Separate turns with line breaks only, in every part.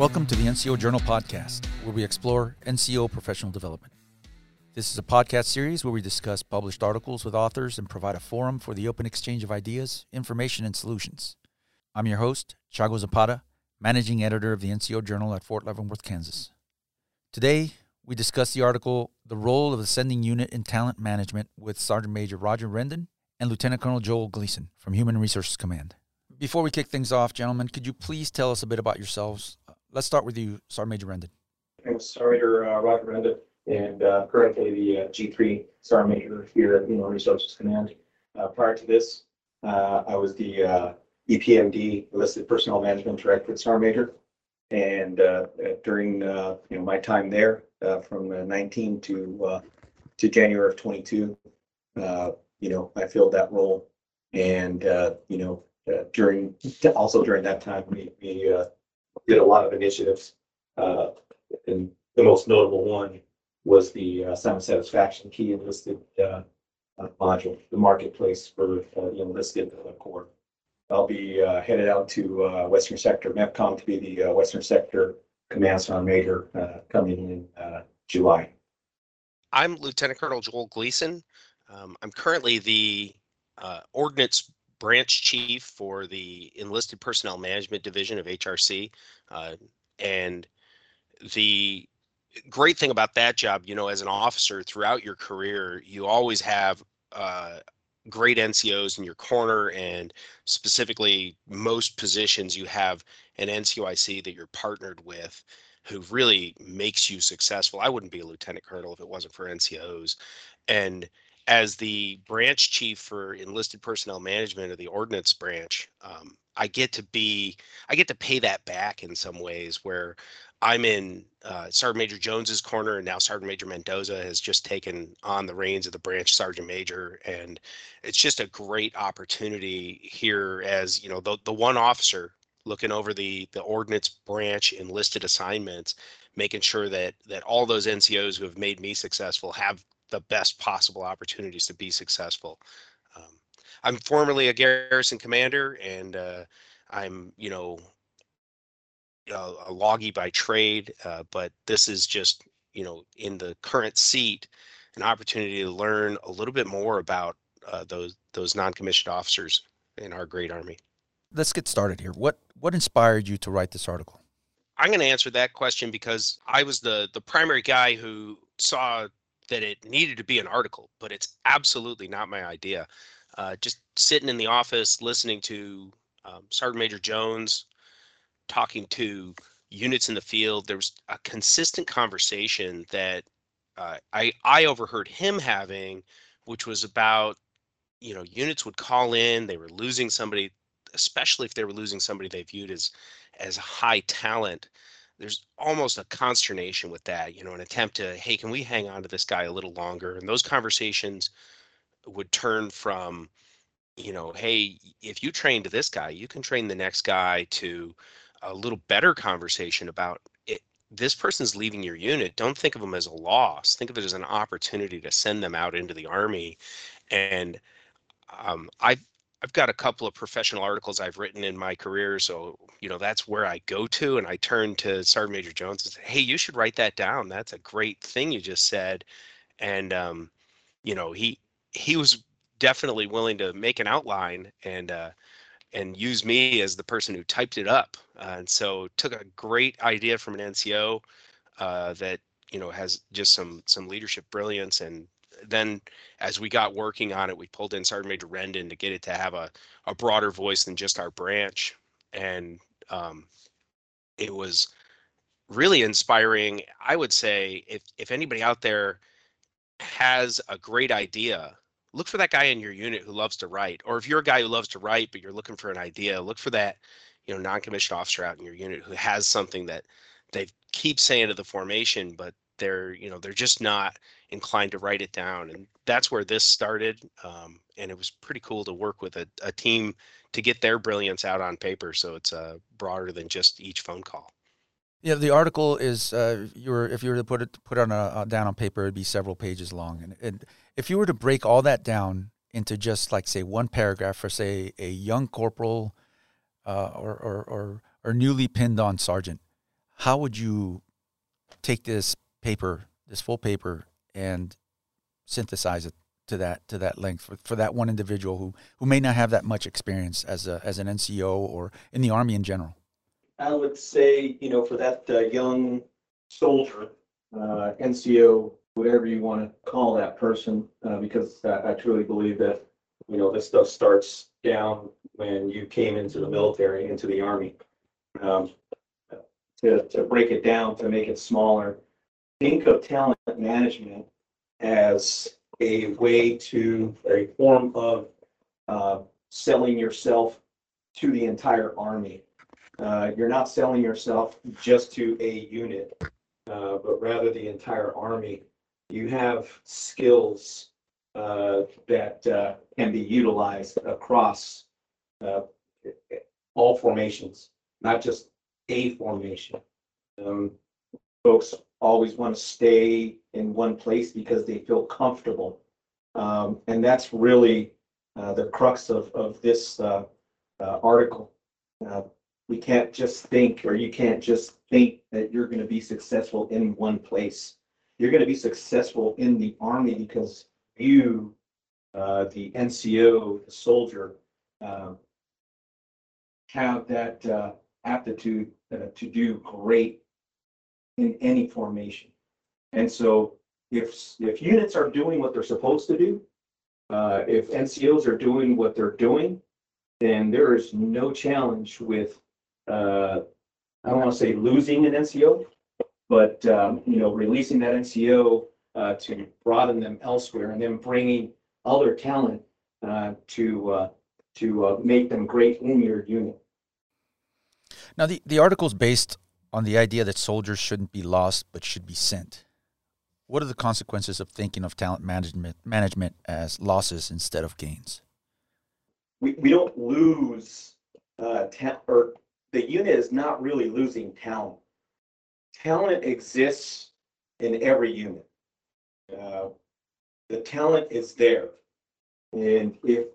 Welcome to the NCO Journal podcast, where we explore NCO professional development. This is a podcast series where we discuss published articles with authors and provide a forum for the open exchange of ideas, information, and solutions. I'm your host, Chago Zapata, managing editor of the NCO Journal at Fort Leavenworth, Kansas. Today, we discuss the article The Role of the Sending Unit in Talent Management with Sergeant Major Roger Rendon and Lieutenant Colonel Joel Gleason from Human Resources Command. Before we kick things off, gentlemen, could you please tell us a bit about yourselves? Let's start with you, Sergeant Major Rendon.
I'm Sergeant Major uh, Roger Rendon, and uh, currently the uh, G3 Sergeant Major here at Human Resources Command. Uh, prior to this, uh, I was the uh, EPMD Enlisted Personnel Management Director Sergeant Major. And during you know my time there, from uh, 19 to to January of 22, uh, you know I filled that role, and you know during also during that time we we did a lot of initiatives. Uh, and the most notable one was the uh, Assignment Satisfaction Key Enlisted uh, uh, module, the marketplace for uh, the enlisted uh, corps. I'll be uh, headed out to uh, Western Sector MEPCOM to be the uh, Western Sector Command Sergeant Major uh, coming in uh, July.
I'm Lieutenant Colonel Joel Gleason. Um, I'm currently the uh, Ordnance Branch Chief for the Enlisted Personnel Management Division of HRC. Uh, and the great thing about that job, you know, as an officer throughout your career, you always have uh, great NCOs in your corner, and specifically, most positions you have an NCOIC that you're partnered with who really makes you successful. I wouldn't be a lieutenant colonel if it wasn't for NCOs. And as the branch chief for enlisted personnel management of the ordnance branch, um, I get to be, I get to pay that back in some ways where I'm in uh, Sergeant Major Jones's corner, and now Sergeant Major Mendoza has just taken on the reins of the branch sergeant major, and it's just a great opportunity here as you know the the one officer looking over the the ordnance branch enlisted assignments, making sure that that all those NCOs who have made me successful have the best possible opportunities to be successful. Um, I'm formerly a garrison commander, and uh, I'm you know a, a loggy by trade, uh, but this is just you know in the current seat an opportunity to learn a little bit more about uh, those those non-commissioned officers in our great army.
Let's get started here. What what inspired you to write this article?
I'm going to answer that question because I was the the primary guy who saw that it needed to be an article, but it's absolutely not my idea. Uh, just sitting in the office listening to um, Sergeant Major Jones talking to units in the field, there was a consistent conversation that uh, I I overheard him having, which was about you know units would call in, they were losing somebody, especially if they were losing somebody they viewed as as high talent. There's almost a consternation with that, you know, an attempt to, hey, can we hang on to this guy a little longer? And those conversations would turn from, you know, hey, if you train to this guy, you can train the next guy to a little better conversation about it. This person's leaving your unit. Don't think of them as a loss. Think of it as an opportunity to send them out into the army. And um, I've I've got a couple of professional articles I've written in my career, so you know that's where I go to, and I turn to Sergeant Major Jones and say, "Hey, you should write that down. That's a great thing you just said," and um, you know he he was definitely willing to make an outline and uh, and use me as the person who typed it up, uh, and so took a great idea from an NCO uh, that you know has just some some leadership brilliance and then as we got working on it, we pulled in Sergeant Major Rendon to get it to have a, a broader voice than just our branch. And um, it was really inspiring. I would say if, if anybody out there has a great idea, look for that guy in your unit who loves to write. Or if you're a guy who loves to write, but you're looking for an idea, look for that, you know, non-commissioned officer out in your unit who has something that they keep saying to the formation, but they're, you know, they're just not inclined to write it down. And that's where this started. Um, and it was pretty cool to work with a, a, team to get their brilliance out on paper. So it's uh, broader than just each phone call.
Yeah, the article is uh, you were if you were to put it put on a, uh, down on paper, it'd be several pages long. And, and if you were to break all that down into just like say one paragraph for say a young corporal uh, or, or, or or newly pinned on sergeant, how would you take this paper, this full paper, and synthesize it to that to that length for, for that one individual who who may not have that much experience as a as an NCO or in the Army in general?
I would say, you know, for that uh, young soldier, uh, NCO, whatever you want to call that person, uh, because I, I truly believe that, you know, this stuff starts down when you came into the military, into the army. Um, to, to break it down, to make it smaller, think of talent management as a way to, a form of uh, selling yourself to the entire army. Uh, you're not selling yourself just to a unit, uh, but rather the entire army. You have skills uh, that uh, can be utilized across uh, all formations, not just a formation. Um, folks always want to stay in one place because they feel comfortable. Um, and that's really uh, the crux of, of this uh, uh, article. Uh, we can't just think, or you can't just think that you're going to be successful in one place. You're going to be successful in the Army because you, uh, the NCO, the soldier, um, have that uh, aptitude to do great in any formation. And so if, if units are doing what they're supposed to do, uh, if NCOs are doing what they're doing, then there is no challenge with, uh, I don't want to say losing an NCO, but, um, you know, releasing that NCO uh, to broaden them elsewhere and then bringing other talent uh, to, uh, to uh, make them great in your unit.
Now, the, the article is based on the idea that soldiers shouldn't be lost but should be sent. What are the consequences of thinking of talent management management as losses instead of gains?
We, we don't lose uh, or the unit is not really losing talent. Talent exists in every unit. Uh, the talent is there. And if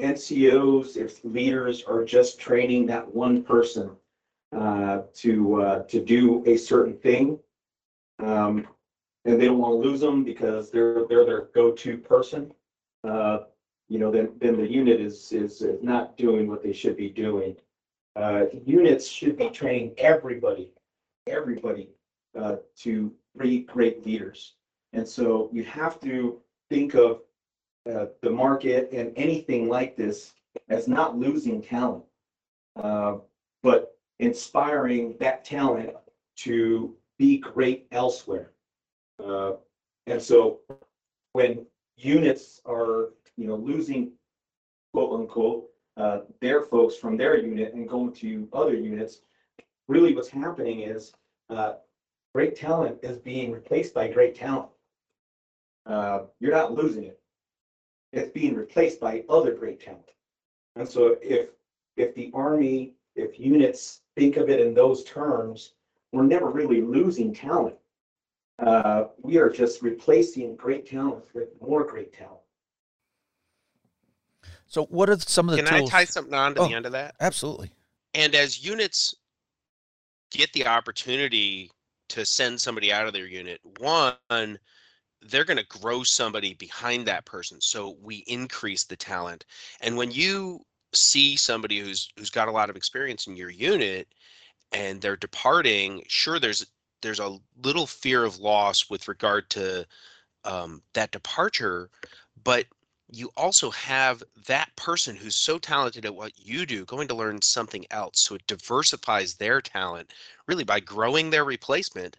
NCOs, if leaders are just training that one person uh, to uh, to do a certain thing, um, and they don't want to lose them because they're they're their go-to person. Uh, you know, then then the unit is is not doing what they should be doing. Uh, units should be training everybody, everybody uh, to be great leaders. And so you have to think of the market and anything like this as not losing talent, but inspiring that talent to be great elsewhere. Uh, and so when units are, you know, losing quote unquote, uh, their folks from their unit and going to other units, really what's happening is uh, great talent is being replaced by great talent. Uh, you're not losing it. It's being replaced by other great talent. And so if if the army, if units think of it in those terms, we're never really losing talent. Uh, we are just replacing great talent with more great talent.
So, what are some of the
Can
tools?
I tie something on to
Oh.
the end of that?
Absolutely.
And as units get the opportunity to send somebody out of their unit, one, they're going to grow somebody behind that person. So we increase the talent. And when you see somebody who's who's got a lot of experience in your unit and they're departing, sure there's there's a little fear of loss with regard to um, that departure, but you also have that person who's so talented at what you do going to learn something else. So it diversifies their talent really by growing their replacement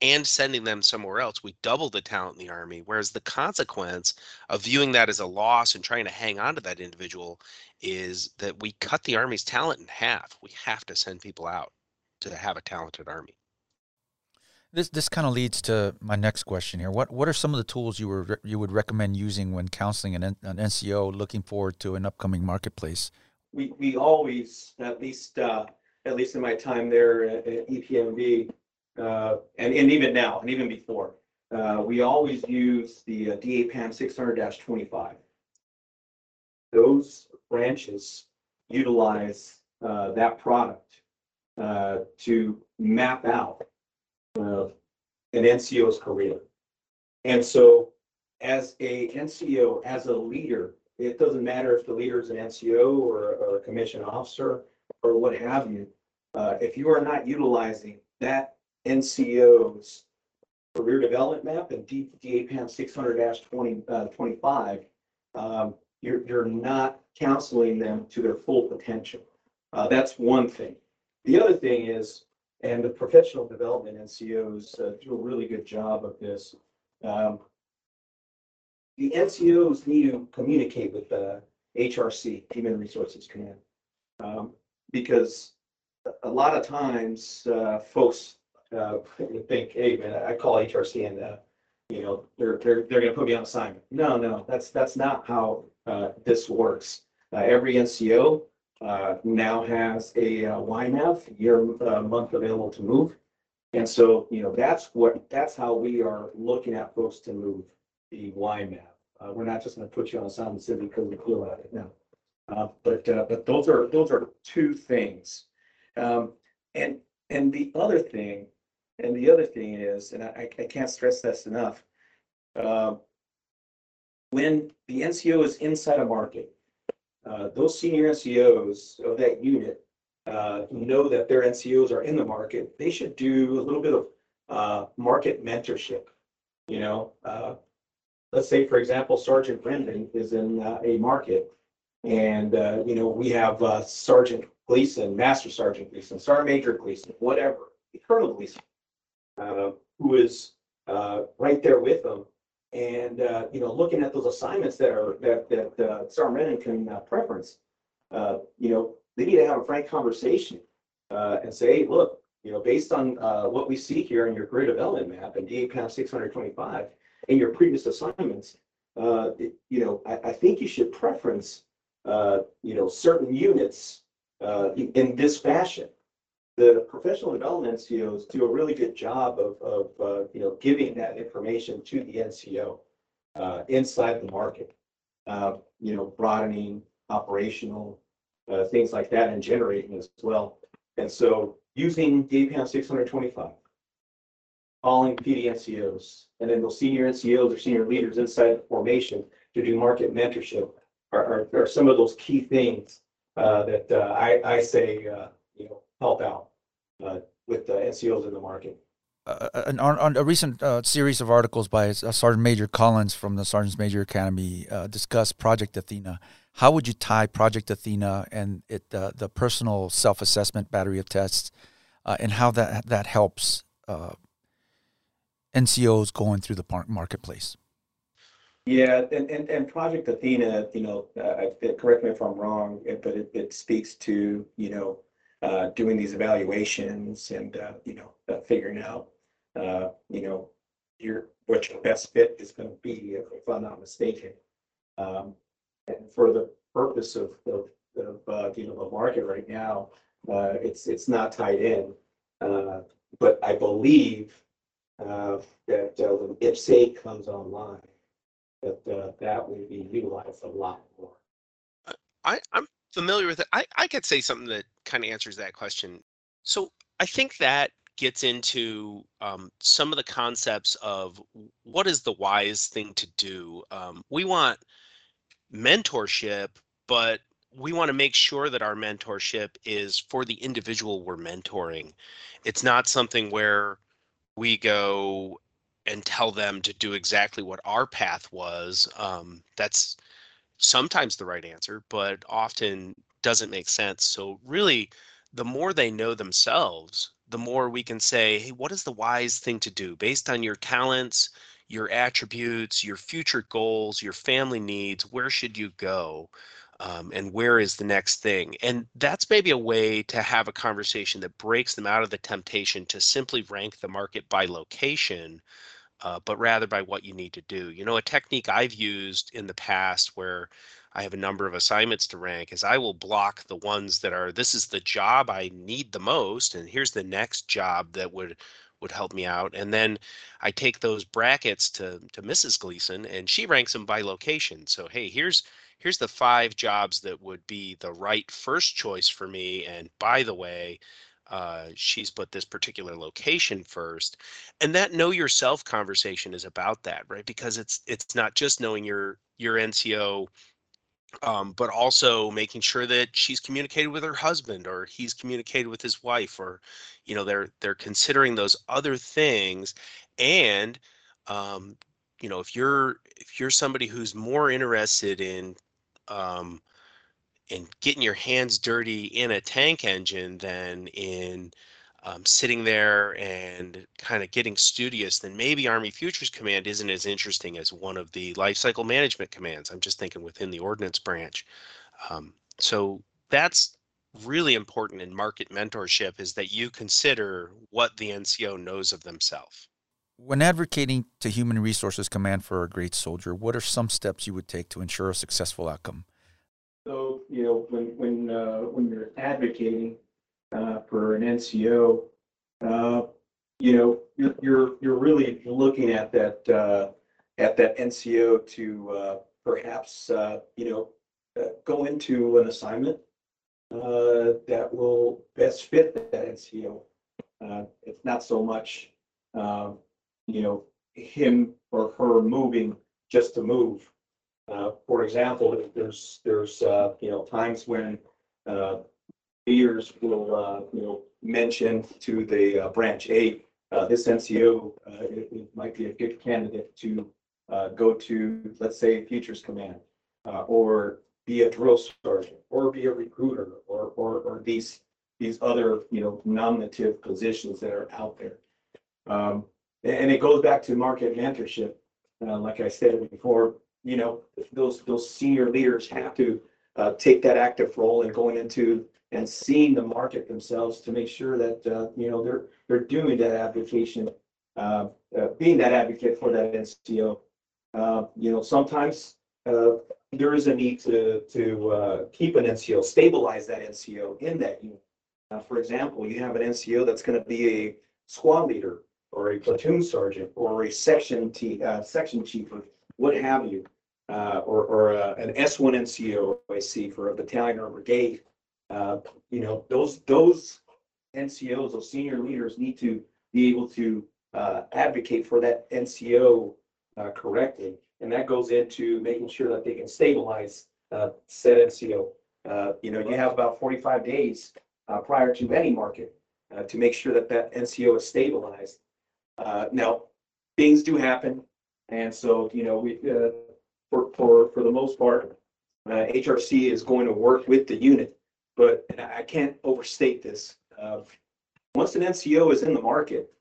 and sending them somewhere else. We double the talent in the Army. Whereas the consequence of viewing that as a loss and trying to hang on to that individual is that we cut the Army's talent in half. We have to send people out to have a talented Army.
This this kind of leads to my next question here. What what are some of the tools you were you would recommend using when counseling an, an NCO looking forward to an upcoming marketplace?
We, we always, at least, uh, at least in my time there at, at EPMD, uh, and, and even now, and even before, uh, we always use the uh, DAPAM six hundred twenty-five. Those branches utilize, uh, that product uh, to map out uh, an NCO's career. And so as a NCO, as a leader, it doesn't matter if the leader is an NCO or, or a commission officer or what have you. Uh, if you are not utilizing that NCO's career development map and D, DAPAM six hundred 20 uh, 25, um, you're, you're not counseling them to their full potential. Uh, that's one thing. The other thing is, and the professional development NCOs uh, do a really good job of this. Um, the NCOs need to communicate with the HRC, Human Resources Command. Um, because a lot of times, uh, folks, uh, think, hey, man, I call HRC and, uh, you know, they're, they're, they're gonna put me on assignment. No, no, that's, that's not how, uh, this works. Uh, every NCO, uh, now has a uh, YMAV, year, uh, month available to move. And so, you know, that's what, that's how we are looking at folks to move the YMAV. Uh, we're not just gonna put you on assignment simply because we feel like it, no. Uh, but, uh, but those are, those are two things. Um, and, and the other thing, and the other thing is, and I, I can't stress this enough. Uh, when the NCO is inside a market, uh, those senior NCOs of that unit, uh, know that their NCOs are in the market, they should do a little bit of, uh, market mentorship. You know, uh, let's say, for example, Sergeant Brendan is in, uh, a market. And, you know, we have, Sergeant Gleason, Master Sergeant Gleason, Sergeant Major Gleason, whatever, Colonel Gleason. Uh, who is, uh, right there with them. And, uh, you know, looking at those assignments that are, that, that, uh, Sergeant Brennan can uh, preference. Uh, you know, they need to have a frank conversation, uh, and say, hey, look, you know, based on, uh, what we see here in your career development map and six hundred twenty-five and your previous assignments, uh, it- you know, I, I think you should preference, uh, you know, certain units, uh, in, in this fashion. The professional development NCOs do a really good job of, of, uh, you know, giving that information to the NCO, uh, inside the market. Uh, you know, broadening, operational, uh, things like that and generating as well. And so using DAPAM six hundred twenty-five, calling PD NCOs, and then those senior NCOs or senior leaders inside the formation to do market mentorship are, are, are some of those key things uh, that uh, I, I say, you know, help out uh, with the NCOs in the market.
uh, an, on, on a recent uh, series of articles by uh, Sergeant Major Collins from the Sergeant's Major Academy uh, discussed Project Athena. How would you tie Project Athena and it uh, the personal self assessment battery of tests, uh, and how that that helps uh, NCOs going through the par- marketplace?
Yeah, and, and, and Project Athena, you know, uh, correct me if I'm wrong, but it, it speaks to, you know, uh, doing these evaluations and, uh, you know, uh, figuring out, uh, you know, your, what your best fit is gonna be, if if I'm not mistaken. Um, and for the purpose of, of, of, uh, you know, the market right now, uh, it's, it's not tied in. Uh, but I believe, uh, that, uh, when IPPS-A comes online, that, uh, that would be utilized a lot more.
I, I'm familiar with it. I, I could say something that kind of answers that question. So I think that gets into um, some of the concepts of what is the wise thing to do. Um, we want mentorship, but we want to make sure that our mentorship is for the individual we're mentoring. It's not something where we go and tell them to do exactly what our path was. Um, that's sometimes the right answer, but often doesn't make sense. So really, the more they know themselves, the more we can say, hey, what is the wise thing to do based on your talents, your attributes, your future goals, your family needs? Where should you go? Um, and where is the next thing? And that's maybe a way to have a conversation that breaks them out of the temptation to simply rank the market by location uh, but rather by what you need to do. You know, a technique I've used in the past where I have a number of assignments to rank is I will block the ones that are this is the job I need the most, and here's the next job that would would help me out. And then I take those brackets to to Mrs. Gleason and she ranks them by location. So hey, here's here's the five jobs that would be the right first choice for me. And by the way, uh, she's put this particular location first and that know yourself conversation is about that right because it's it's not just knowing your your nco um, but also making sure that she's communicated with her husband or he's communicated with his wife or you know they're they're considering those other things. And um, you know if you're if you're somebody who's more interested in um, in getting your hands dirty in a tank engine than in um, sitting there and kind of getting studious, then maybe Army Futures Command isn't as interesting as one of the life cycle management commands. I'm just thinking within the ordnance branch. Um, so that's really important in market mentorship is that you consider what the NCO knows of themselves.
When advocating to Human Resources Command for a great soldier, what are some steps you would take to ensure a successful outcome?
So, you know, when, when, uh, when you're advocating, uh, for an NCO, uh, you know, you're, you're, you're really looking at that, uh, at that NCO to, uh, perhaps, uh, you know, uh, go into an assignment, uh, that will best fit that NCO. Uh, it's not so much, um, you know, him or her moving just to move. Uh, for example, there's, there's, uh, you know, times when, uh, leaders will, uh, you know, mention to the uh, branch A, uh, this NCO, uh, it, it might be a good candidate to uh, go to, let's say, Futures Command, uh, or be a drill sergeant, or be a recruiter, or, or, or these, these other, you know, nominative positions that are out there. Um, and it goes back to market mentorship. Uh, like I said before, you know, those, those senior leaders have to uh, take that active role in going into and seeing the market themselves to make sure that, uh, you know, they're, they're doing that application, uh, uh, being that advocate for that NCO. Uh, you know, sometimes, uh, there is a need to, to, uh, keep an NCO, stabilize that NCO in that unit. Uh, for example, you have an NCO that's gonna be a squad leader or a platoon sergeant or a section T, uh, section chief or what have you. Uh, or, or, uh, an S one NCO, I see for a battalion or a brigade. Uh, you know, those, those NCOs, those senior leaders need to be able to, uh, advocate for that NCO, uh, correctly. And that goes into making sure that they can stabilize, uh, said NCO. Uh, you know, you have about forty-five days, uh, prior to any market, uh, to make sure that that NCO is stabilized. Uh, now, things do happen. And so, you know, we, uh, for, for, for the most part, uh, HRC is going to work with the unit but and I can't overstate this. Uh, once an NCO is in the market,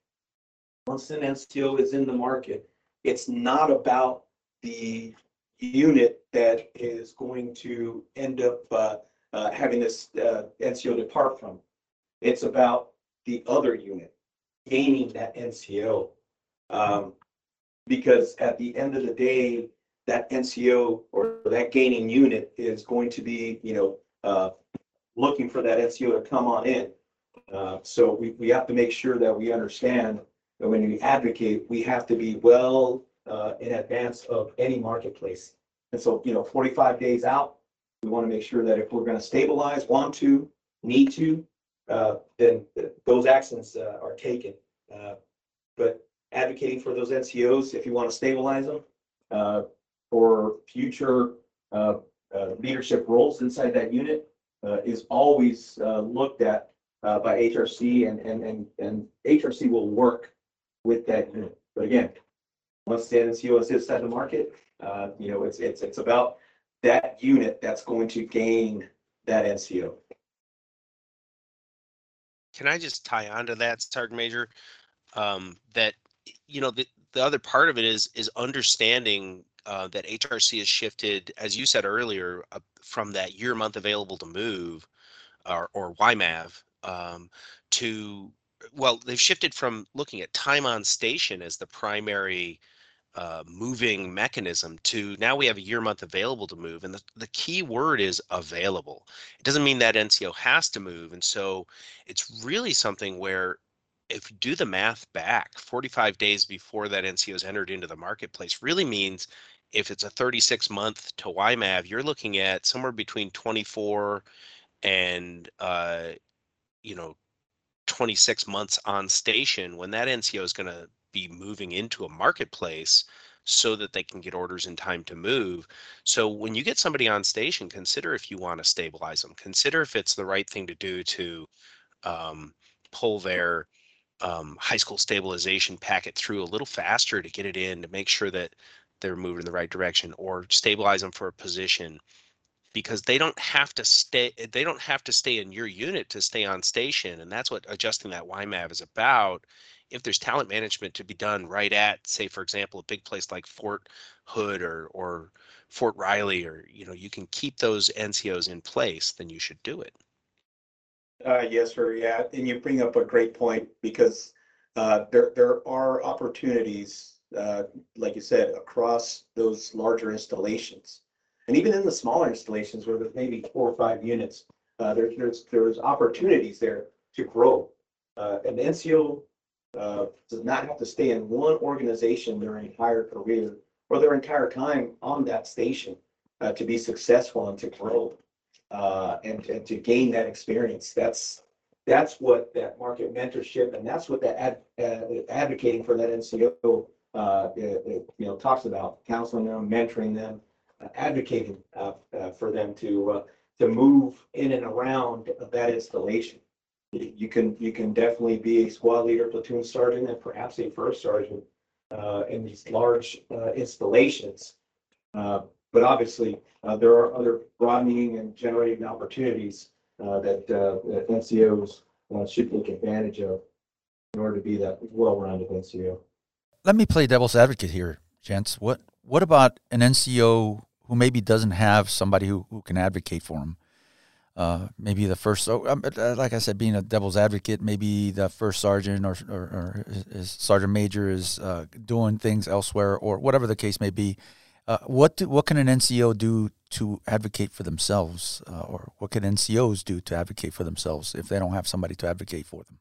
once an NCO is in the market, it's not about the unit that is going to end up uh, uh, having this uh, NCO depart from. It's about the other unit gaining that NCO. Um, because at the end of the day, that NCO or that gaining unit is going to be, you know, uh, looking for that NCO to come on in. Uh, so we, we have to make sure that we understand that when we advocate, we have to be well uh, in advance of any marketplace. And so, you know, 45 days out, we want to make sure that if we're going to stabilize, want to, need to, uh, then those actions uh, are taken. Uh, but advocating for those NCOs, if you want to stabilize them uh, for future uh, leadership roles inside that unit, uh, is always uh, looked at uh, by HRC and, and, and, and HRC will work with that unit. But again, once the NCO is inside the market, uh, you know, it's, it's, it's about that unit that's going to gain that NCO.
Can I just tie on to that, Sergeant Major? Um, that, you know, the, the other part of it is, is understanding uh, that HRC has shifted, as you said earlier, uh, from that year month available to move or, or YMAV um, to, well, they've shifted from looking at time on station as the primary uh, moving mechanism to now we have a year month available to move. And the, the key word is available. It doesn't mean that NCO has to move. And so it's really something where if you do the math back 45 days before that NCO is entered into the marketplace really means if it's a 36 month to YMAV, you're looking at somewhere between 24 and uh, you know 26 months on station when that NCO is going to be moving into a marketplace so that they can get orders in time to move. So when you get somebody on station, consider if you want to stabilize them. Consider if it's the right thing to do to um, pull their um, high school stabilization packet through a little faster to get it in to make sure that they're moving in the right direction or stabilize them for a position because they don't have to stay they don't have to stay in your unit to stay on station. And that's what adjusting that YMAV is about. If there's talent management to be done right at say for example a big place like Fort Hood or or Fort Riley or you know you can keep those NCOs in place then you should do it.
Uh, yes, sir, yeah, and you bring up a great point because, uh, there, there are opportunities, uh, like you said, across those larger installations. And even in the smaller installations where there's maybe four or five units, uh, there, there's, there's opportunities there to grow. Uh, an NCO, uh, does not have to stay in one organization their entire career or their entire time on that station, uh, to be successful and to grow uh, and, and to gain that experience. That's, that's what that market mentorship and that's what that ad, uh, advocating for that NCO, uh, it- it, you know, talks about counseling them, mentoring them, uh, advocating, uh, uh, for them to, uh, to move in and around that installation. You can, you can definitely be a squad leader, platoon sergeant, and perhaps a first sergeant, uh, in these large, uh, installations. Uh, but obviously, uh, there are other broadening and generating opportunities uh, that uh, that NCOs uh, should take advantage of in order to be that well-rounded NCO.
Let me play devil's advocate here, gents. What what about an NCO who maybe doesn't have somebody who, who can advocate for him? Uh, maybe the first, um, uh, like I said, being a devil's advocate, maybe the first sergeant or, or, or his sergeant major is uh, doing things elsewhere, or whatever the case may be. Uh, what do, what can an NCO do to advocate for themselves, uh, or what can NCOs do to advocate for themselves if they don't have somebody to advocate for them?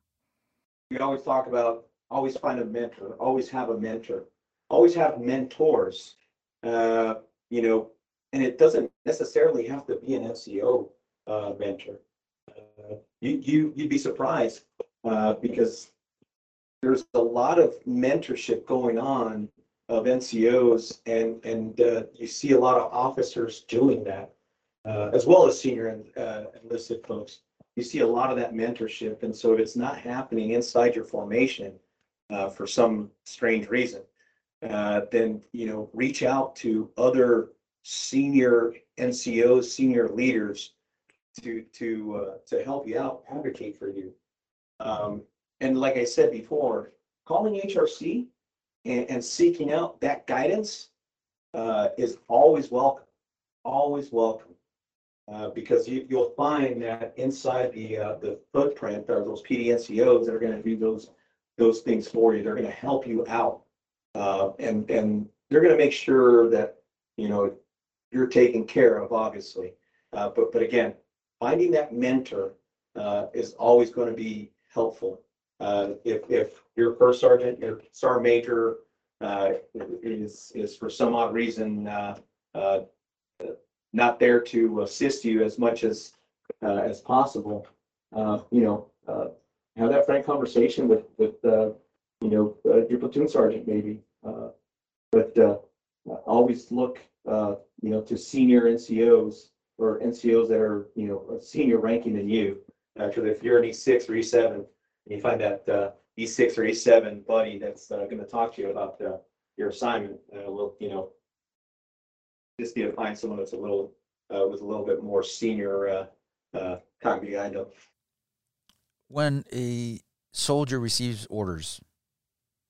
We always talk about, always find a mentor, always have a mentor, always have mentors. uh, You know, and it doesn't necessarily have to be an NCO uh, mentor. Uh, You, you, you'd be surprised uh, because there's a lot of mentorship going on of NCOs and, and uh, you see a lot of officers doing that, uh, as well as senior and enlisted folks. You see a lot of that mentorship. And so if it's not happening inside your formation uh, for some strange reason, uh, then, you know, reach out to other senior NCOs, senior leaders to, to, uh, to help you out, advocate for you. Um, and like I said before, calling HRC and, and seeking out that guidance uh, is always welcome, always welcome. Uh, because you, you'll find that inside the, uh, the footprint are those PDNCOs that are gonna do those, those things for you. They're gonna help you out. Uh, and, and they're gonna make sure that, you know, you're taken care of, obviously. Uh, but, but again, finding that mentor, uh, is always gonna be helpful. Uh, if, if your first sergeant, your sergeant major, uh, is, is for some odd reason, uh, not there to assist you as much as, as possible, you know, have that frank conversation with, with, uh, you know, uh, your platoon sergeant maybe, uh, but, uh, always look, uh, you know, to senior NCOs or NCOs that are, you know, senior ranking than you. Actually, if you're an E six or E seven, and you find that, uh, E six or E seven buddy that's, uh, gonna talk to you about, uh, your assignment, uh, will, you know, just need to find someone that's a little, uh, with a little bit more senior, uh, uh.
When a soldier receives orders,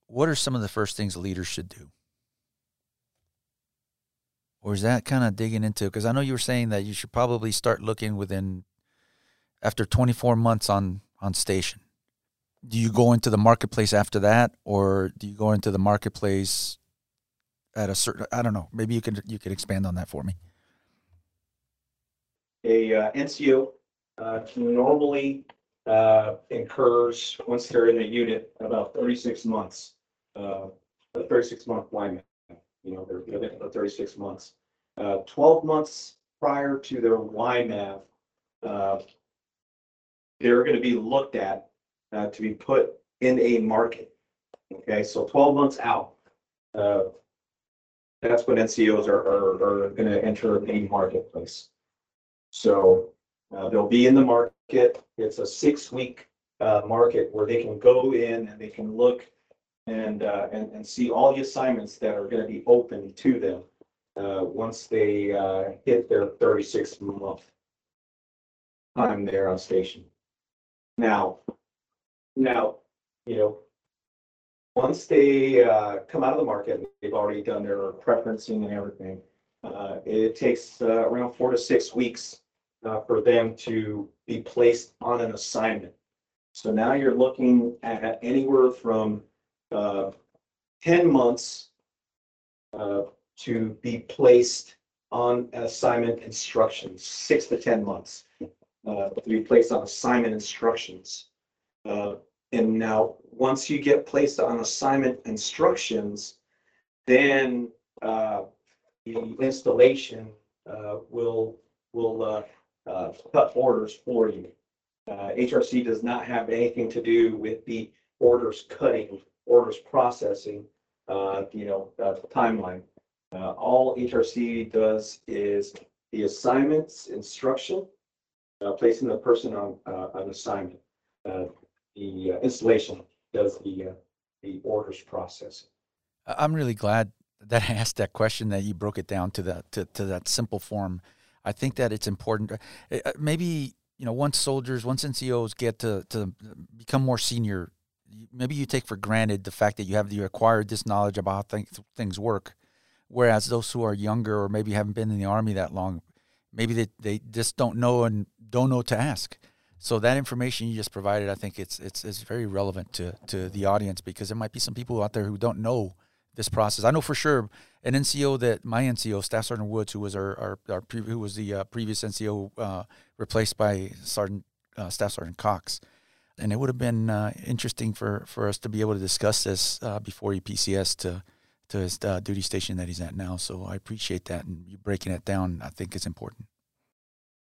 what are some of the first things leaders should do? Or is that kind of digging into? Because I know you were saying that you should probably start looking within after 24 months on on station. Do you go into the marketplace after that, or do you go into the marketplace at a certain? I don't know. Maybe you could you could expand on that for me.
A uh, NCO uh, normally uh, incurs, once they're in a unit, about thirty-six months. uh, A thirty-six month lineman, you know, they're, they're for thirty-six months. Uh, Twelve months prior to their YMAV, uh, they're gonna be looked at uh, to be put in a market. Okay, so twelve months out, uh, that's when NCOs are, are, are gonna enter a marketplace. So, uh, they'll be in the market. It's a six-week, uh, market where they can go in and they can look and, uh, and, and see all the assignments that are gonna be open to them, uh, once they, uh, hit their thirty-six month time there on station. Now, now, you know, once they uh, come out of the market, they've already done their preferencing and everything. Uh, it takes uh, around four to six weeks uh, for them to be placed on an assignment. So now you're looking at anywhere from uh, 10 months uh, to be placed on assignment instructions, six to 10 months uh, to be placed on assignment instructions. Uh, and now, once you get placed on assignment instructions, then uh, the installation uh, will will uh, cut orders for you. Uh, HRC does not have anything to do with the orders cutting, orders processing, uh, you know, uh, timeline. Uh, all HRC does is the assignments instruction, uh, placing the person on uh, an assignment. Uh, the uh, installation does the uh, the orders processing.
I'm really glad that I asked that question that you broke it down to that to, to that simple form. I think that it's important. Uh, uh, Maybe you know once soldiers, once NCOs get to to become more senior, maybe you take for granted the fact that you have you acquired this knowledge about how things things work. Whereas those who are younger or maybe haven't been in the army that long, maybe they, they just don't know and don't know to ask. So that information you just provided, I think it's it's it's very relevant to to the audience because there might be some people out there who don't know this process. I know for sure an NCO that my NCO, Staff Sergeant Woods, who was our our, our pre, who was the uh, previous NCO uh, replaced by Sergeant uh, Staff Sergeant Cox, and it would have been uh, interesting for for us to be able to discuss this uh, before he PCS to to his uh, duty station that he's at now. So I appreciate that and you breaking it down. I think it's important.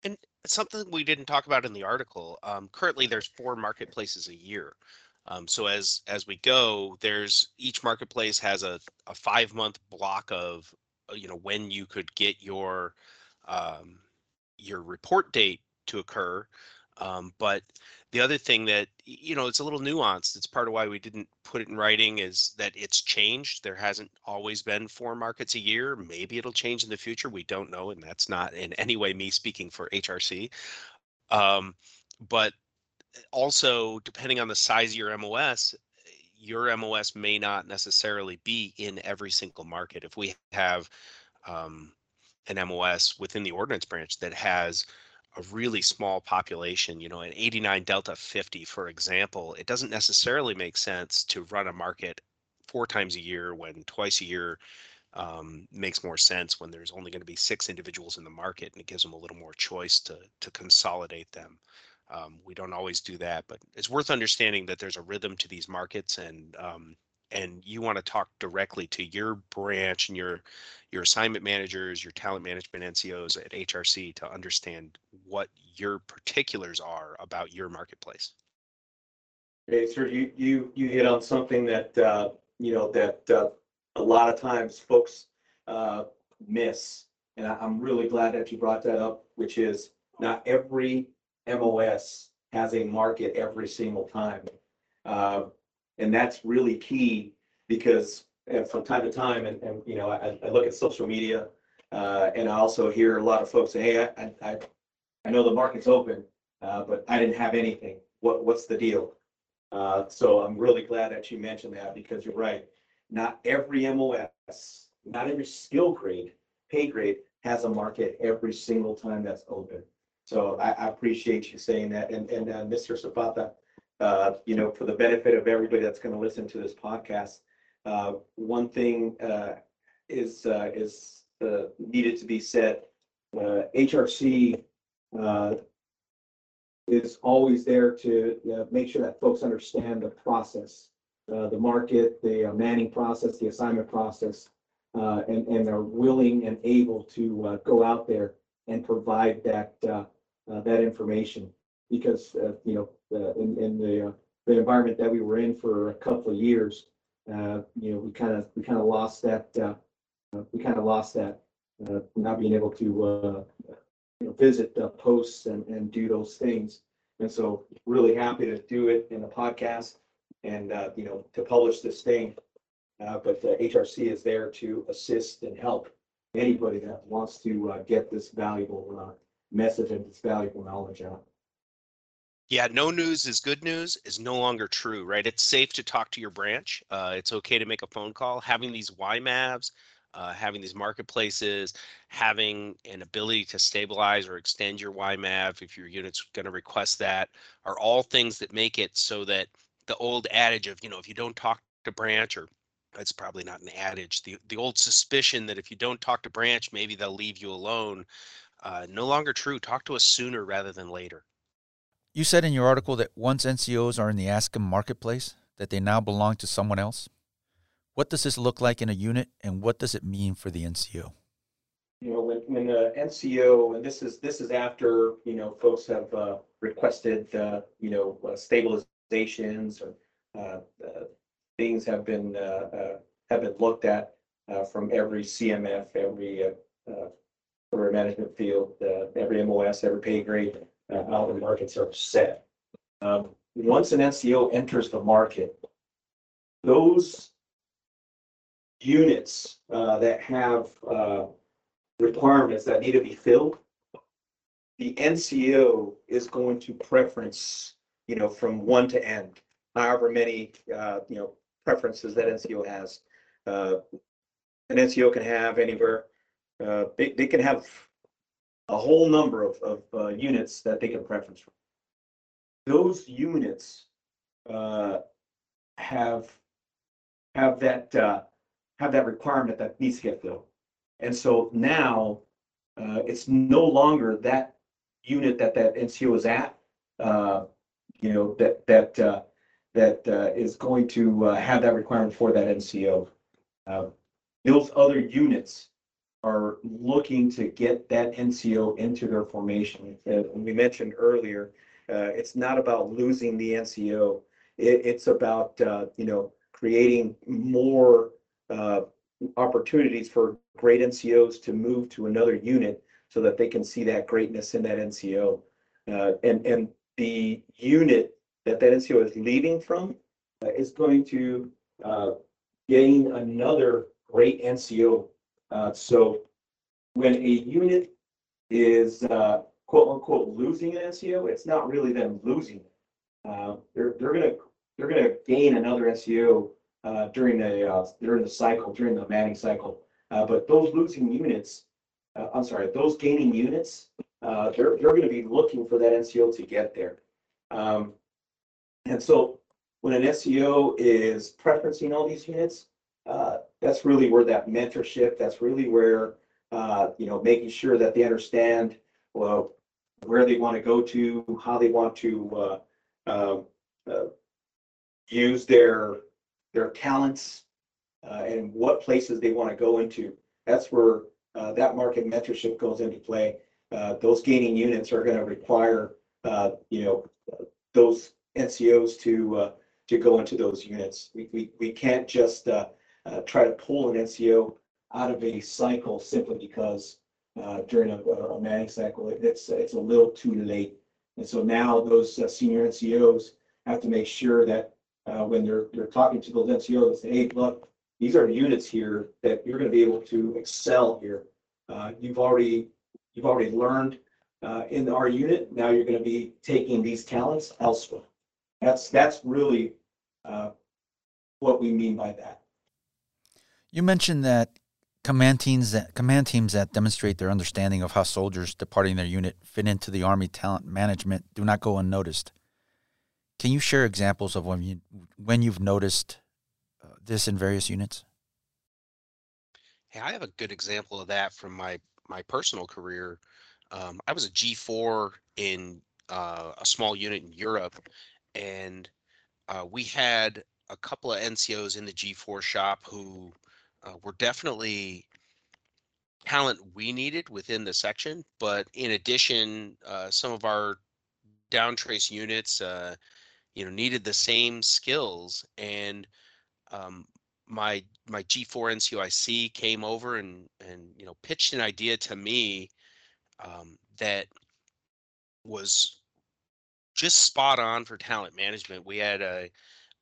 And something we didn't talk about in the article. Um, currently, there's four marketplaces a year. Um, so as as we go, there's each marketplace has a, a five month block of uh, you know when you could get your um, your report date to occur. Um, but the other thing that you know it's a little nuanced. It's part of why we didn't put it in writing is that it's changed. There hasn't always been four markets a year. Maybe it'll change in the future. We don't know, and that's not in any way me speaking for HRC. Um, but also, depending on the size of your MOS, your MOS may not necessarily be in every single market. If we have um, an MOS within the ordnance branch that has a really small population, you know, an 89 Delta 50, for example, it doesn't necessarily make sense to run a market four times a year when twice a year um, makes more sense when there's only going to be six individuals in the market and it gives them a little more choice to to consolidate them. Um, we don't always do that, but it's worth understanding that there's a rhythm to these markets and um, and you want to talk directly to your branch and your your assignment managers, your talent management NCOs at HRC to understand what your particulars are about your marketplace.
Okay, sir, you, you, you hit on something that, uh, you know, that, uh, a lot of times folks, uh, miss. And I, I'm really glad that you brought that up, which is not every MOS has a market every single time. Uh, and that's really key because uh, from time to time, and, and, you know, I, I look at social media, uh, and I also hear a lot of folks say, hey, I, I, I- know the market's open, uh, but I didn't have anything. What, what's the deal? Uh, so I'm really glad that you mentioned that because you're right. Not every MOS, not every skill grade, pay grade has a market every single time that's open. So I, I appreciate you saying that. And, and, uh, Mr. Zapata, uh, you know, for the benefit of everybody that's going to listen to this podcast, uh, one thing, uh, is, uh, is, uh, needed to be said. Uh, HRC, uh, is always there to uh, make sure that folks understand the process, uh, the market, the uh, manning process, the assignment process, uh, and, and are willing and able to uh, go out there and provide that, uh, uh, that information. Because, uh, you know, uh, in, in the, uh, the environment that we were in for a couple of years, uh, you know, we kind of, we kind of lost that, uh, uh, we kind of lost that, uh, not being able to, uh, you know, visit the posts and, and do those things. And so really happy to do it in the podcast and, uh, you know, to publish this thing. Uh, but HRC is there to assist and help anybody that wants to, uh, get this valuable, uh, message and this valuable knowledge out.
Yeah, no news is good news is no longer true, right? It's safe to talk to your branch. Uh, it's okay to make a phone call. Having these YMAVs, uh, having these marketplaces, having an ability to stabilize or extend your YMAV if your unit's going to request that, are all things that make it so that the old adage of, you know, if you don't talk to branch or that's probably not an adage. The the old suspicion that if you don't talk to branch, maybe they'll leave you alone. Uh, no longer true. Talk to us sooner rather than later.
You said in your article that once NCOs are in the ASK-EM marketplace, that they now belong to someone else. What does this look like in a unit, and what does it mean for the NCO?
You know, when, when the NCO, and this is, this is after, you know, folks have, uh, requested, uh, you know, uh, stabilizations or, uh, uh, things have been, uh, uh, have been looked at, uh, from every CMF, every, for management field, uh, every MOS, every pay grade, uh, how the markets are set. Um, once an NCO enters the market, those units, uh, that have, uh, requirements that need to be filled, the NCO is going to preference, you know, from one to end, however many, uh, you know, preferences that NCO has. Uh, An NCO can have anywhere, uh, they, they can have a whole number of, of, uh, units that they can preference. from. Those units, uh, have, have that, uh, have that requirement that needs to get filled. And so now, uh, it's no longer that unit that that NCO is at, uh, you know, that, that, that, is going to, have that requirement for that NCO. Those other units are looking to get that NCO into their formation. And we mentioned earlier, uh, it's not about losing the NCO. It, it's about, uh, you know, creating more, uh, opportunities for great NCOs to move to another unit so that they can see that greatness in that NCO. Uh, and, and the unit that that NCO is leaving from uh, is going to, uh, gain another great NCO. Uh, so when a unit is, uh, quote unquote, losing an NCO, it's not really them losing. Uh, they're, they're gonna, they're gonna gain another NCO, uh, during the, uh, during the cycle, during the manning cycle. But those losing units, I'm sorry, those gaining units, they're, they're gonna be looking for that NCO to get there. Um, and so when an NCO is preferencing all these units, uh, that's really where that mentorship, that's really where, uh, you know, making sure that they understand, well, where they want to go to, how they want to, uh, uh, uh, use their, their talents, and what places they want to go into. That's where, that market mentorship goes into play. Those gaining units are going to require, you know, those NCOs to, to go into those units. We, we, we can't just, uh, uh, try to pull an NCO out of a cycle simply because, uh, during a, a manning cycle, it's, it's a little too late. And so now those uh, senior NCOs have to make sure that, uh, when they're, they're talking to those NCOs, say, hey, look, these are units here that you're gonna be able to excel here. Uh, you've already, you've already learned, uh, in our unit, now you're gonna be taking these talents elsewhere. That's, that's really, what we mean by that.
You mentioned that command teams that command teams that demonstrate their understanding of how soldiers departing their unit fit into the Army talent management do not go unnoticed. Can you share examples of when you when you've noticed uh, this in various units?
Hey, I have a good example of that from my my personal career. Um, I was a G4 in uh, a small unit in Europe, and uh, we had a couple of NCOs in the G4 shop who uh, were definitely talent we needed within the section. But in addition, uh, some of our down trace units, uh, you know needed the same skills and um, my my G4 NCOIC came over and and you know pitched an idea to me um, that was just spot on for talent management. We had a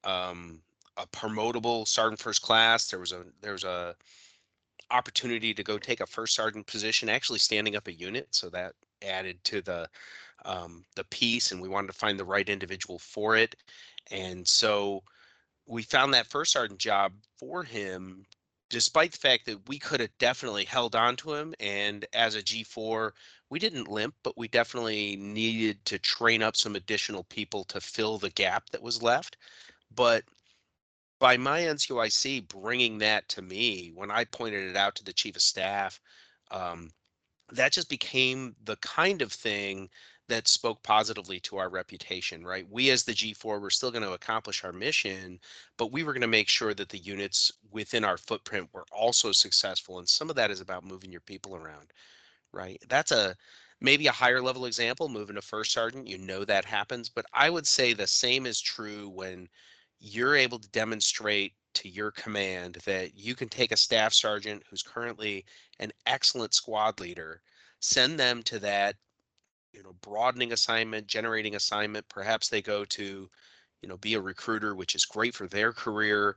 um, a promotable sergeant first class. There was a there was a opportunity to go take a first sergeant position, actually standing up a unit. So that added to the um, the piece, and we wanted to find the right individual for it. And so we found that first sergeant job for him, despite the fact that we could have definitely held on to him. And as a G4, we didn't limp, but we definitely needed to train up some additional people to fill the gap that was left. But by my NCOIC bringing that to me, when I pointed it out to the chief of staff, um, that just became the kind of thing that spoke positively to our reputation, right? We as the G4 were still going to accomplish our mission, but we were going to make sure that the units within our footprint were also successful. And some of that is about moving your people around, right? That's a maybe a higher level example, moving to first sergeant, you know that happens, but I would say the same is true when you're able to demonstrate to your command that you can take a staff sergeant who's currently an excellent squad leader, send them to that you know broadening assignment generating assignment. Perhaps they go to you know be a recruiter which is great for their career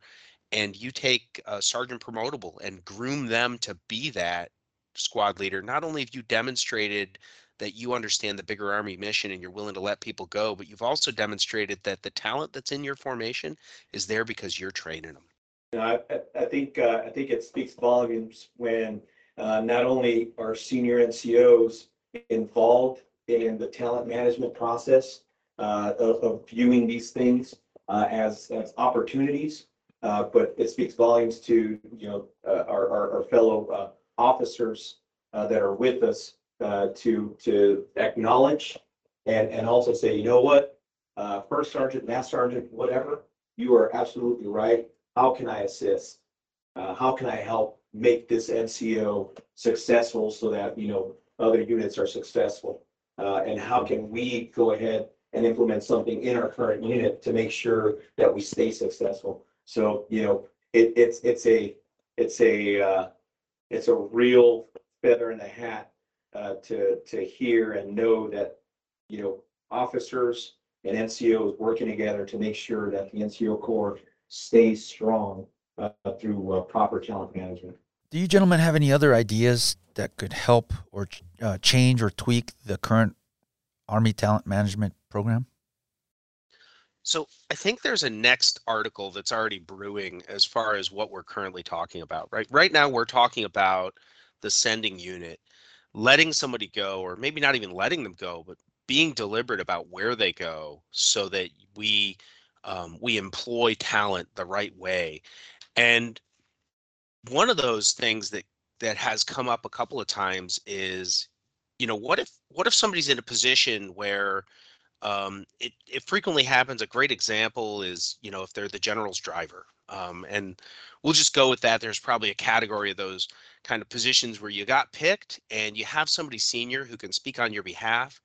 and you take a sergeant promotable and groom them to be that squad leader. Not only have you demonstrated that you understand the bigger army mission and you're willing to let people go but you've also demonstrated that the talent that's in your formation is there because you're training them
you know, I, I think uh, I think it speaks volumes when uh, not only are senior NCOs involved in the talent management process uh, of, of viewing these things uh, as, as opportunities. Uh, but it speaks volumes to, you know, uh, our, our, our fellow officers that are with us uh, to, to acknowledge and, and also say, you know what? Uh, first sergeant, master sergeant, whatever, you are absolutely right. How can I assist? Uh, how can I help make this NCO successful so that, you know, other units are successful? Uh, and how can we go ahead and implement something in our current unit to make sure that we stay successful? So, you know, it, it's, it's a, it's a, uh, it's a real feather in the hat, uh, to, to hear and know that, you know, officers and NCOs working together to make sure that the NCO Corps stays strong, uh, through, uh, proper talent management.
Do you gentlemen have any other ideas that could help or uh, change or tweak the current Army talent management program?
So I think there's a next article that's already brewing as far as what we're currently talking about. Right right now we're talking about the sending unit letting somebody go or maybe not even letting them go but being deliberate about where they go so that we um, we employ talent the right way. And one of those things that that has come up a couple of times is you know what if what if somebody's in a position where um, it, it frequently happens a great example is you know if they're the general's driver um, and we'll just go with that there's probably a category of those kind of positions where you got picked and you have somebody senior who can speak on your behalf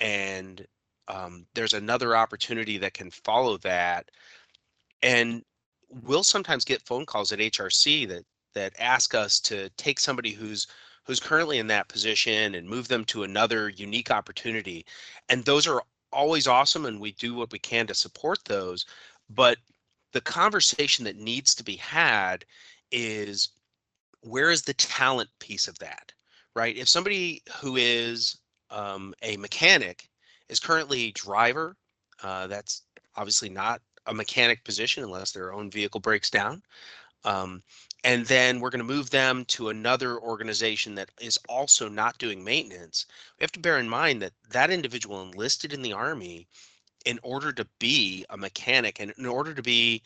and um, there's another opportunity that can follow that and we'll sometimes get phone calls at hrc that that ask us to take somebody who's who's currently in that position and move them to another unique opportunity and those are always awesome and we do what we can to support those but the conversation that needs to be had is where is the talent piece of that right? If somebody who is um, a mechanic is currently a driver uh, that's obviously not a mechanic position unless their own vehicle breaks down um, and then we're going to move them to another organization that is also not doing maintenance we have to bear in mind that that individual enlisted in the army in order to be a mechanic and in order to be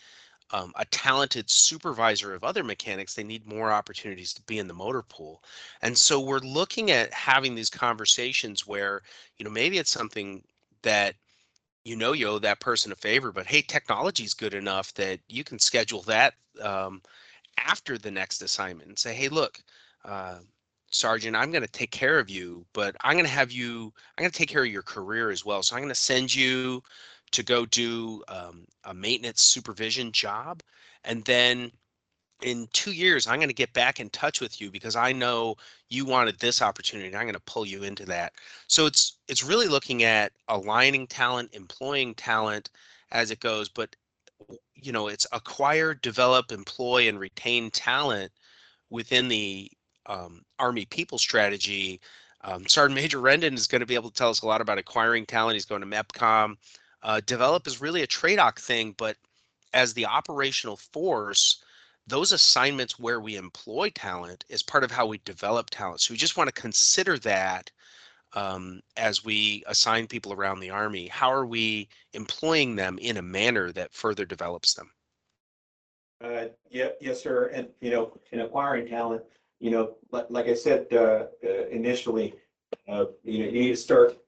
um, a talented supervisor of other mechanics they need more opportunities to be in the motor pool and so we're looking at having these conversations where you know maybe it's something that you know you owe that person a favor but hey technology is good enough that you can schedule that um, after the next assignment and say, hey, look, uh, Sergeant, I'm going to take care of you, but I'm going to have you, I'm going to take care of your career as well. So I'm going to send you to go do um, a maintenance supervision job, and then in two years i'm going to get back in touch with you because i know you wanted this opportunity and i'm going to pull you into that. So it's it's really looking at aligning talent employing talent as it goes but you know it's acquire develop employ and retain talent within the um, army people strategy. Um, sergeant major rendon is going to be able to tell us a lot about acquiring talent. He's going to mepcom uh, develop is really a trade-off thing but as the operational force those assignments where we employ talent is part of how we develop talent. So we just want to consider that um, as we assign people around the Army. How are we employing them in a manner that further develops them?
Uh, yeah, yes, sir. And, you know, in acquiring talent, you know, like, like I said, uh, uh, initially, uh, you know, you need to start,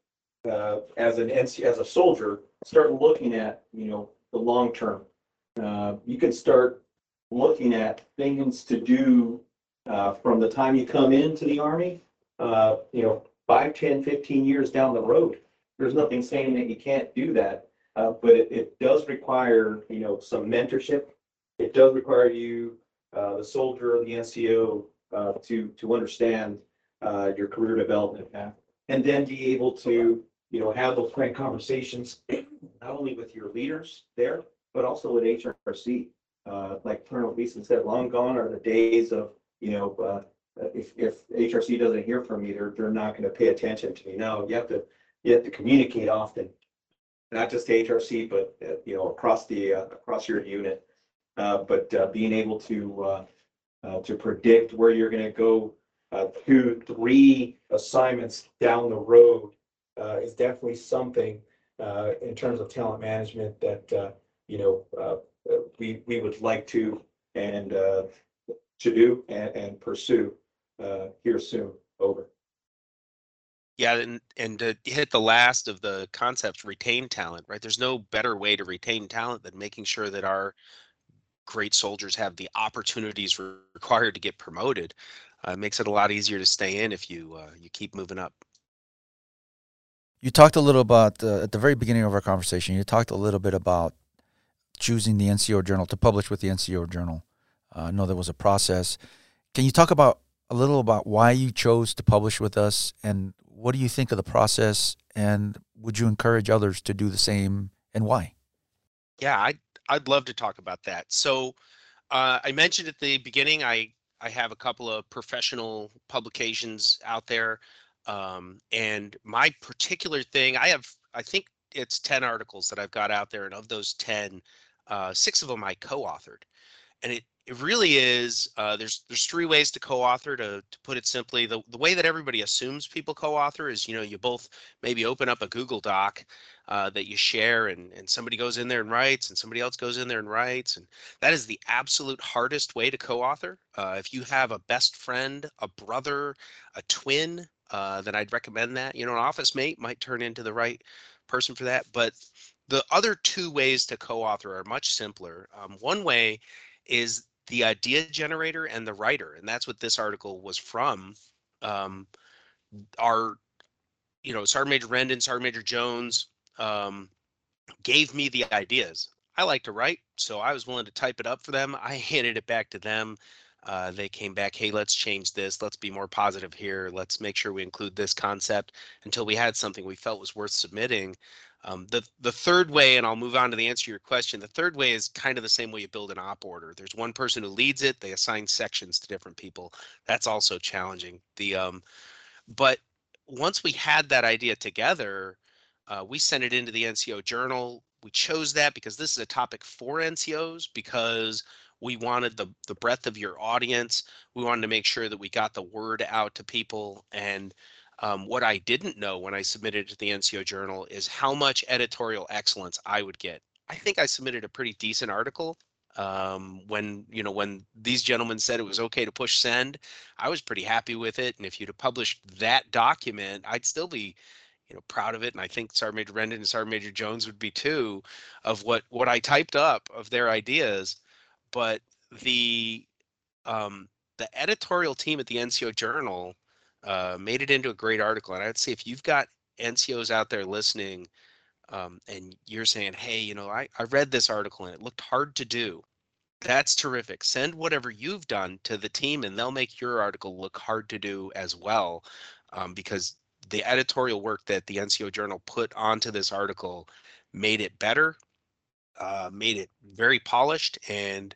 uh, as an NC, as a soldier, start looking at, you know, the long term. Uh, you can start looking at things to do uh, from the time you come into the Army, uh, you know, five, 10, 15 years down the road. There's nothing saying that you can't do that, uh, but it, it does require, you know, some mentorship. It does require you, uh, the soldier, the NCO, uh, to, to understand uh, your career development path. And then be able to, you know, have those frank conversations, not only with your leaders there, but also with HRC uh, like Colonel Gleason said, long gone are the days of, you know, uh, if, if HRC doesn't hear from me, they're, they're not gonna pay attention to me. No, you have to, you have to communicate often. Not just to HRC, but, uh, you know, across the, uh, across your unit. Uh, but, uh, being able to, uh, uh, to predict where you're gonna go, uh, two, three assignments down the road, uh, is definitely something, uh, in terms of talent management that, uh, you know, uh, we, we would like to and, uh, to do and, and pursue, uh, here soon. Over.
Yeah, and and to hit the last of the concepts, retain talent, right? There's no better way to retain talent than making sure that our great soldiers have the opportunities required to get promoted. Uh, it makes it a lot easier to stay in if you uh, you keep moving up.
You talked a little about uh, at the very beginning of our conversation. You talked a little bit about choosing the NCO Journal to publish with the NCO Journal. Uh, I know there was a process. Can you talk about a little about why you chose to publish with us, and what do you think of the process? And would you encourage others to do the same, and why?
Yeah, I'd I'd love to talk about that. So, uh, I mentioned at the beginning, I I have a couple of professional publications out there, um, and my particular thing, I have I think it's ten articles that I've got out there, and of those ten, uh, six of them I co-authored, and it it really is. Uh, there's there's three ways to co-author. To to put it simply, the the way that everybody assumes people co-author is, you know, you both maybe open up a Google Doc uh, that you share, and and somebody goes in there and writes, and somebody else goes in there and writes, and that is the absolute hardest way to co-author. Uh, if you have a best friend, a brother, a twin, uh, then I'd recommend that. You know, an office mate might turn into the right person for that, but the other two ways to co-author are much simpler. Um, one way is the idea generator and the writer, and that's what this article was from. Um, our, you know, Sergeant Major Rendon, Sergeant Major Jones um, gave me the ideas. I like to write, so I was willing to type it up for them. I handed it back to them. Uh, they came back, hey, let's change this. Let's be more positive here. Let's make sure we include this concept until we had something we felt was worth submitting. Um, the the third way, and I'll move on to the answer to your question. The third way is kind of the same way you build an op order. There's one person who leads it. They assign sections to different people. That's also challenging. The um, but once we had that idea together, uh, we sent it into the NCO journal. We chose that because this is a topic for NCOs because we wanted the the breadth of your audience. We wanted to make sure that we got the word out to people and um, what I didn't know when I submitted to the NCO Journal is how much editorial excellence I would get. I think I submitted a pretty decent article. Um, when you know when these gentlemen said it was okay to push send, I was pretty happy with it. And if you'd have published that document, I'd still be you know proud of it and i think sergeant major rendon and sergeant major jones would be too of what what i typed up of their ideas but the um the editorial team at the nco journal uh, made it into a great article. And I'd say if you've got NCOs out there listening, um, and you're saying, hey, you know, I, I read this article and it looked hard to do. That's terrific. Send whatever you've done to the team and they'll make your article look hard to do as well. Um, because the editorial work that the NCO Journal put onto this article made it better, uh, made it very polished, and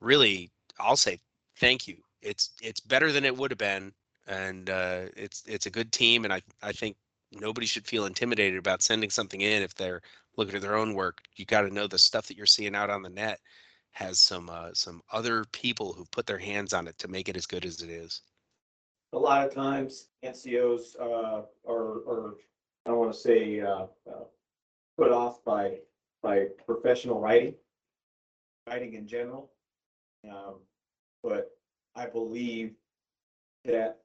really, I'll say thank you. It's it's better than it would have been, and uh, it's it's a good team, and I I think nobody should feel intimidated about sending something in if they're looking at their own work. You got to know the stuff that you're seeing out on the net has some uh, some other people who've put their hands on it to make it as good as it is.
A lot of times NCOs uh, are, are, I don't want to say, uh, uh, put off by, by professional writing, writing in general. Um, But I believe that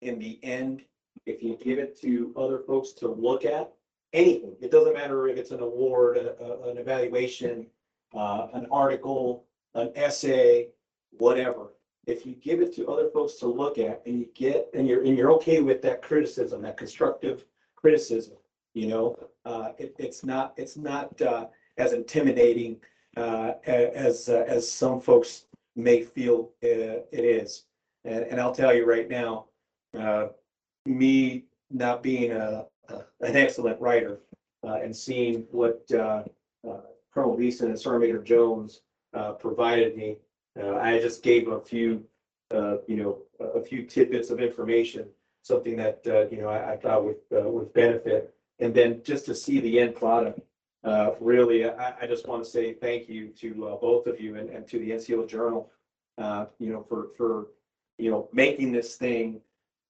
in the end, if you give it to other folks to look at, anything, it doesn't matter if it's an award, a- a- an evaluation, uh, an article, an essay, whatever. If you give it to other folks to look at and you get, and you're, and you're okay with that criticism, that constructive criticism, you know, uh, it, it's not, it's not, uh, as intimidating, uh, as, uh, as some folks may feel, uh, it is. And, and I'll tell you right now, uh, me not being a, a- an excellent writer, uh, and seeing what, uh, uh, Colonel Gleason and Sergeant Major Jones, uh, provided me, uh, I just gave a few, uh, you know, a a few tidbits of information, something that, uh, you know, I, I thought would, uh, would benefit. And then just to see the end product, uh, really, I, I just want to say thank you to, uh, both of you and, and to the NCO Journal, uh, you know, for, for, you know, making this thing,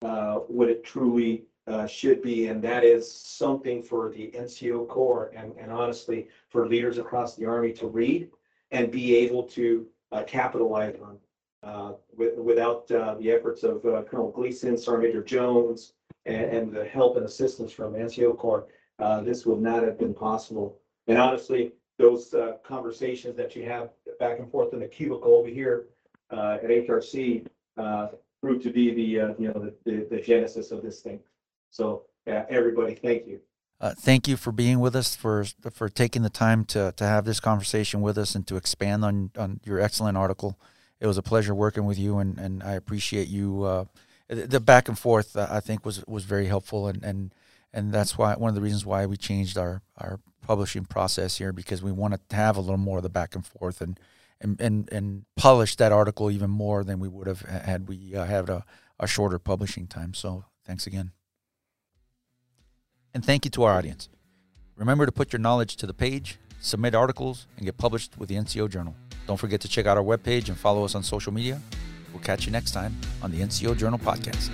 uh, what it truly, uh, should be. And that is something for the NCO Corps and, and honestly, for leaders across the Army to read and be able to, uh, capitalize on. Uh, with, without, uh, the efforts of uh, Colonel Gleason, Sergeant Major Jones, and, and the help and assistance from NCO Corps, uh, this would not have been possible. And honestly, those, uh, conversations that you have back and forth in the cubicle over here, uh, at HRC, uh, proved to be the, uh, you know, the, the, the genesis of this thing. So, yeah, everybody, thank you.
Uh, thank you for being with us, for for taking the time to to have this conversation with us and to expand on on your excellent article. It was a pleasure working with you, and, and I appreciate you. Uh, the back and forth, uh, I think, was was very helpful, and, and and that's why one of the reasons why we changed our our publishing process here because we wanted to have a little more of the back and forth and and and, and polish that article even more than we would have had we uh, had a, a shorter publishing time. So thanks again. And thank you to our audience. Remember to put your knowledge to the page, submit articles, and get published with the NCO Journal. Don't forget to check out our webpage and follow us on social media. We'll catch you next time on the NCO Journal Podcast.